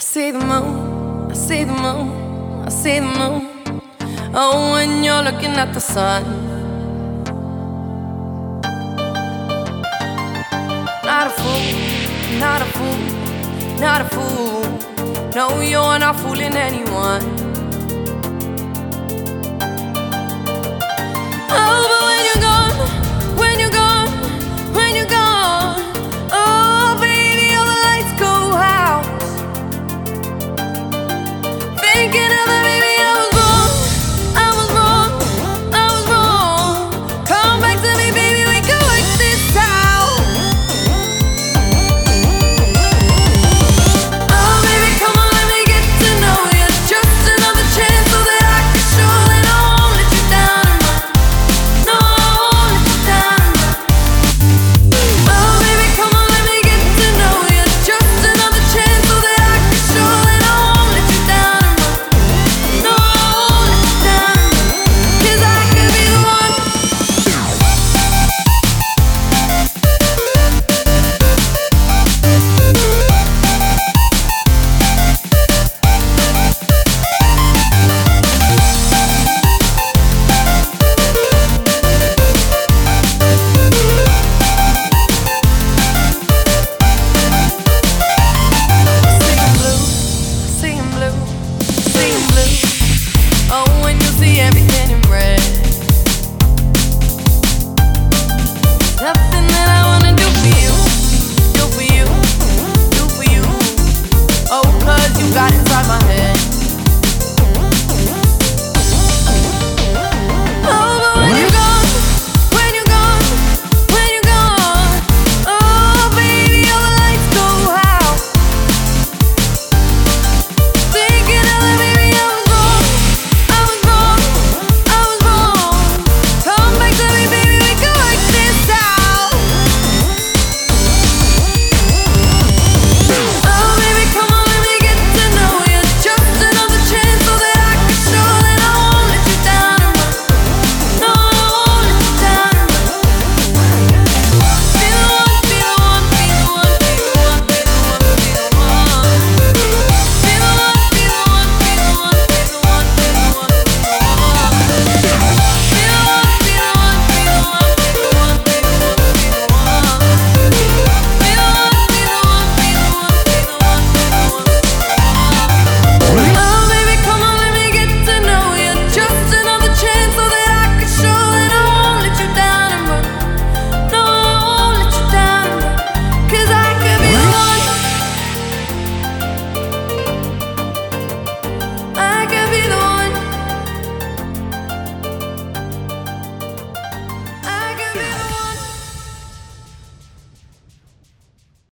I see the moon, I see the moon, I see the moon. Oh, when you're looking at the sun. Not a fool, not a fool, not a fool. No, you're not fooling anyone.